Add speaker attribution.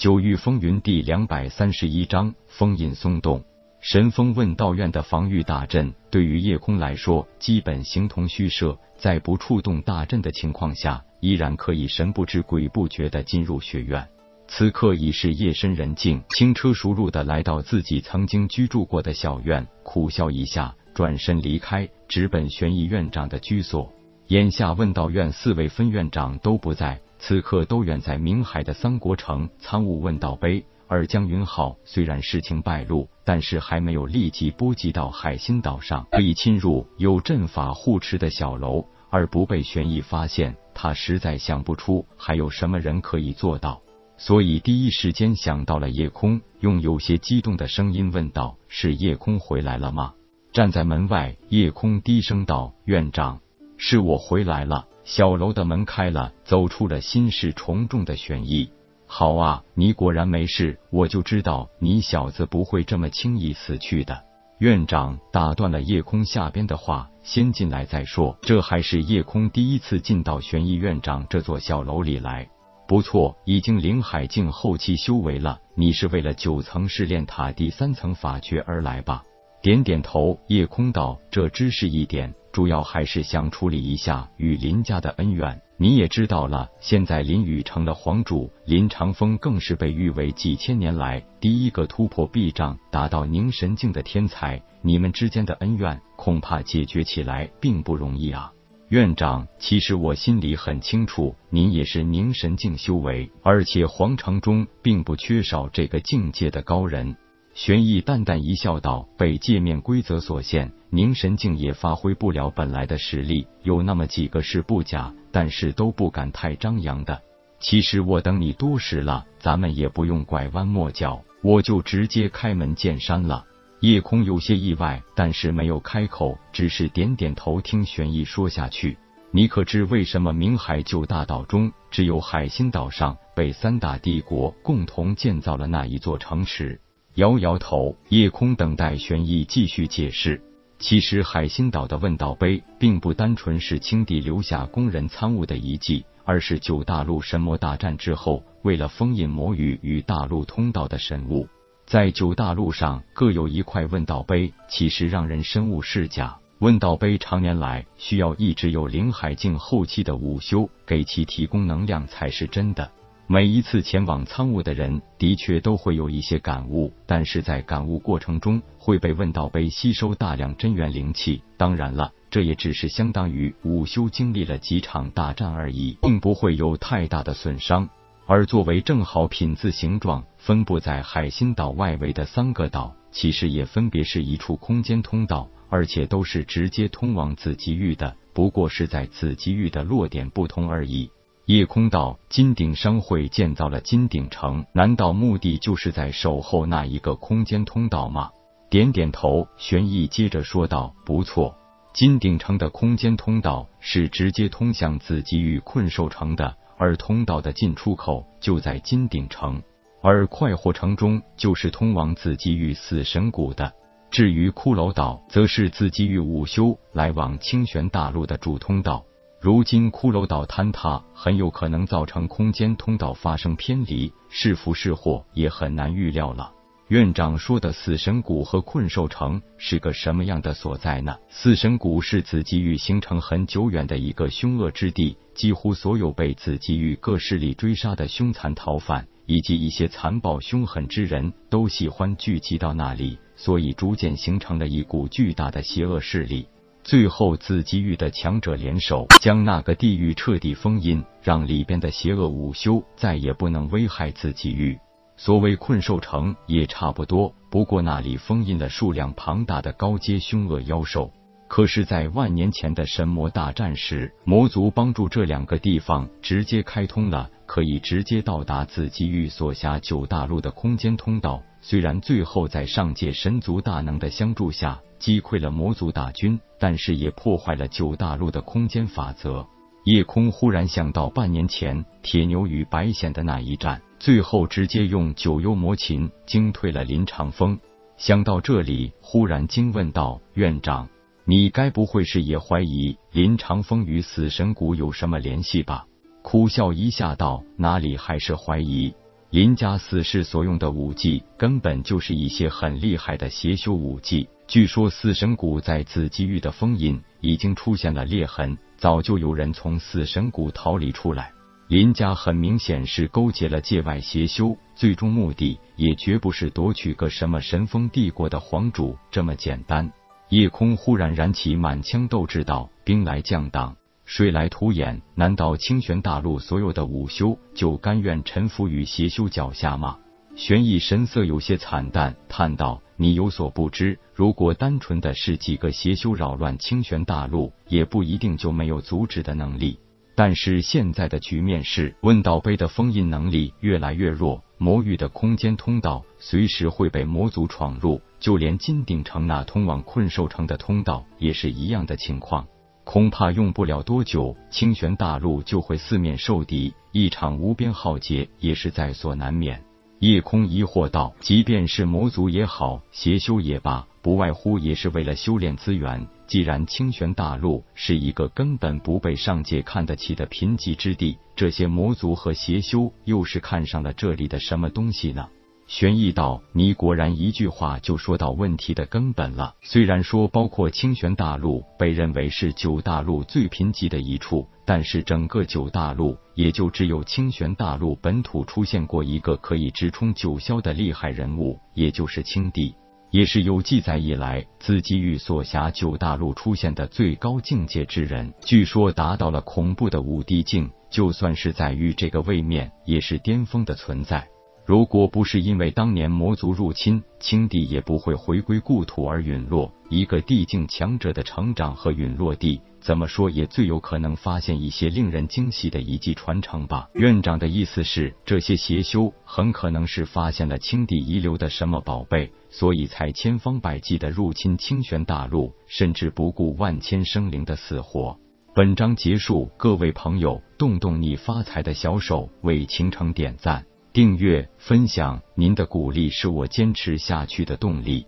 Speaker 1: 九域风云第两百三十一章封印松动。神风问道院的防御大阵对于夜空来说，基本形同虚设，在不触动大阵的情况下，依然可以神不知鬼不觉的进入学院。此刻已是夜深人静，轻车熟路的来到自己曾经居住过的小院，苦笑一下，转身离开，直奔玄逸院长的居所。眼下问道院四位分院长都不在。此刻都远在明海的三国城参悟问道碑，而江云浩虽然事情败露，但是还没有立即波及到海心岛上，可以侵入有阵法护持的小楼，而不被玄逸发现。他实在想不出还有什么人可以做到，所以第一时间想到了夜空，用有些激动的声音问道：“是夜空回来了吗？”站在门外，夜空低声道：“院长，是我回来了。”小楼的门开了，走出了心事重重的玄逸。好啊，你果然没事，我就知道你小子不会这么轻易死去的。院长打断了夜空下边的话，先进来再说。这还是夜空第一次进到玄逸院长这座小楼里来。不错，已经灵海境后期修为了。你是为了九层试炼塔第三层法诀而来吧？点点头，夜空道：“这只是一点。”主要还是想处理一下与林家的恩怨。你也知道了，现在林宇成了皇主，林长风更是被誉为几千年来第一个突破壁障、达到凝神境的天才。你们之间的恩怨，恐怕解决起来并不容易啊！院长，其实我心里很清楚，您也是凝神境修为，而且皇城中并不缺少这个境界的高人。玄逸淡淡一笑，道：“被界面规则所限，凝神境也发挥不了本来的实力。有那么几个是不假，但是都不敢太张扬的。其实我等你多时了，咱们也不用拐弯抹角，我就直接开门见山了。”夜空有些意外，但是没有开口，只是点点头，听玄逸说下去。你可知为什么明海九大岛中，只有海心岛上被三大帝国共同建造了那一座城池？摇摇头，夜空等待玄逸继续解释。其实海心岛的问道碑，并不单纯是青帝留下供人参悟的遗迹，而是九大陆神魔大战之后，为了封印魔域与大陆通道的神物，在九大陆上各有一块问道碑。其实让人深悟是假，问道碑常年来需要一直有灵海境后期的午修给其提供能量才是真的。每一次前往苍雾的人，的确都会有一些感悟，但是在感悟过程中会被问到被吸收大量真元灵气。当然了，这也只是相当于午休经历了几场大战而已，并不会有太大的损伤。而作为正好品字形状分布在海心岛外围的三个岛，其实也分别是一处空间通道，而且都是直接通往紫极域的，不过是在紫极域的落点不同而已。夜空道，金鼎商会建造了金鼎城，难道目的就是在守候那一个空间通道吗？点点头，玄逸接着说道：“不错，金鼎城的空间通道是直接通向紫极域困兽城的，而通道的进出口就在金鼎城，而快活城中就是通往紫极域死神谷的。至于骷髅岛，则是紫极域午休来往清玄大陆的主通道。”如今骷髅岛坍塌，很有可能造成空间通道发生偏离，是福是祸也很难预料了。院长说的死神谷和困兽城是个什么样的所在呢？死神谷是紫极域形成很久远的一个凶恶之地，几乎所有被紫极域各势力追杀的凶残逃犯，以及一些残暴凶狠之人都喜欢聚集到那里，所以逐渐形成了一股巨大的邪恶势力。最后，紫极域的强者联手，将那个地狱彻底封印，让里边的邪恶午休再也不能危害紫极域。所谓困兽城也差不多，不过那里封印了数量庞大的高阶凶恶妖兽。可是，在万年前的神魔大战时，魔族帮助这两个地方直接开通了可以直接到达紫极域所辖九大陆的空间通道。虽然最后在上界神族大能的相助下，击溃了魔族大军，但是也破坏了九大陆的空间法则。夜空忽然想到半年前铁牛与白显的那一战，最后直接用九幽魔琴惊退了林长风。想到这里，忽然惊问道：“院长，你该不会是也怀疑林长风与死神谷有什么联系吧？”苦笑一下道：“哪里还是怀疑？林家四世所用的武技，根本就是一些很厉害的邪修武技。据说死神谷在紫极域的封印已经出现了裂痕，早就有人从死神谷逃离出来。林家很明显是勾结了界外邪修，最终目的也绝不是夺取个什么神风帝国的皇主这么简单。夜空忽然燃起满腔斗志，道：“兵来将挡。”水来土掩？难道清玄大陆所有的武修就甘愿臣服于邪修脚下吗？玄逸神色有些惨淡，叹道：“你有所不知，如果单纯的是几个邪修扰乱清玄大陆，也不一定就没有阻止的能力。但是现在的局面是，问道碑的封印能力越来越弱，魔域的空间通道随时会被魔族闯入，就连金鼎城那通往困兽城的通道也是一样的情况。”恐怕用不了多久，清玄大陆就会四面受敌，一场无边浩劫也是在所难免。夜空疑惑道：“即便是魔族也好，邪修也罢，不外乎也是为了修炼资源。既然清玄大陆是一个根本不被上界看得起的贫瘠之地，这些魔族和邪修又是看上了这里的什么东西呢？”玄逸道：“你果然一句话就说到问题的根本了。虽然说包括清玄大陆被认为是九大陆最贫瘠的一处，但是整个九大陆也就只有清玄大陆本土出现过一个可以直冲九霄的厉害人物，也就是青帝，也是有记载以来自己域所辖九大陆出现的最高境界之人，据说达到了恐怖的五帝境，就算是在于这个位面，也是巅峰的存在。”如果不是因为当年魔族入侵，青帝也不会回归故土而陨落。一个地境强者的成长和陨落地，怎么说也最有可能发现一些令人惊喜的遗迹传承吧。院长的意思是，这些邪修很可能是发现了青帝遗留的什么宝贝，所以才千方百计的入侵清玄大陆，甚至不顾万千生灵的死活。本章结束，各位朋友，动动你发财的小手，为倾城点赞。订阅、分享，您的鼓励是我坚持下去的动力。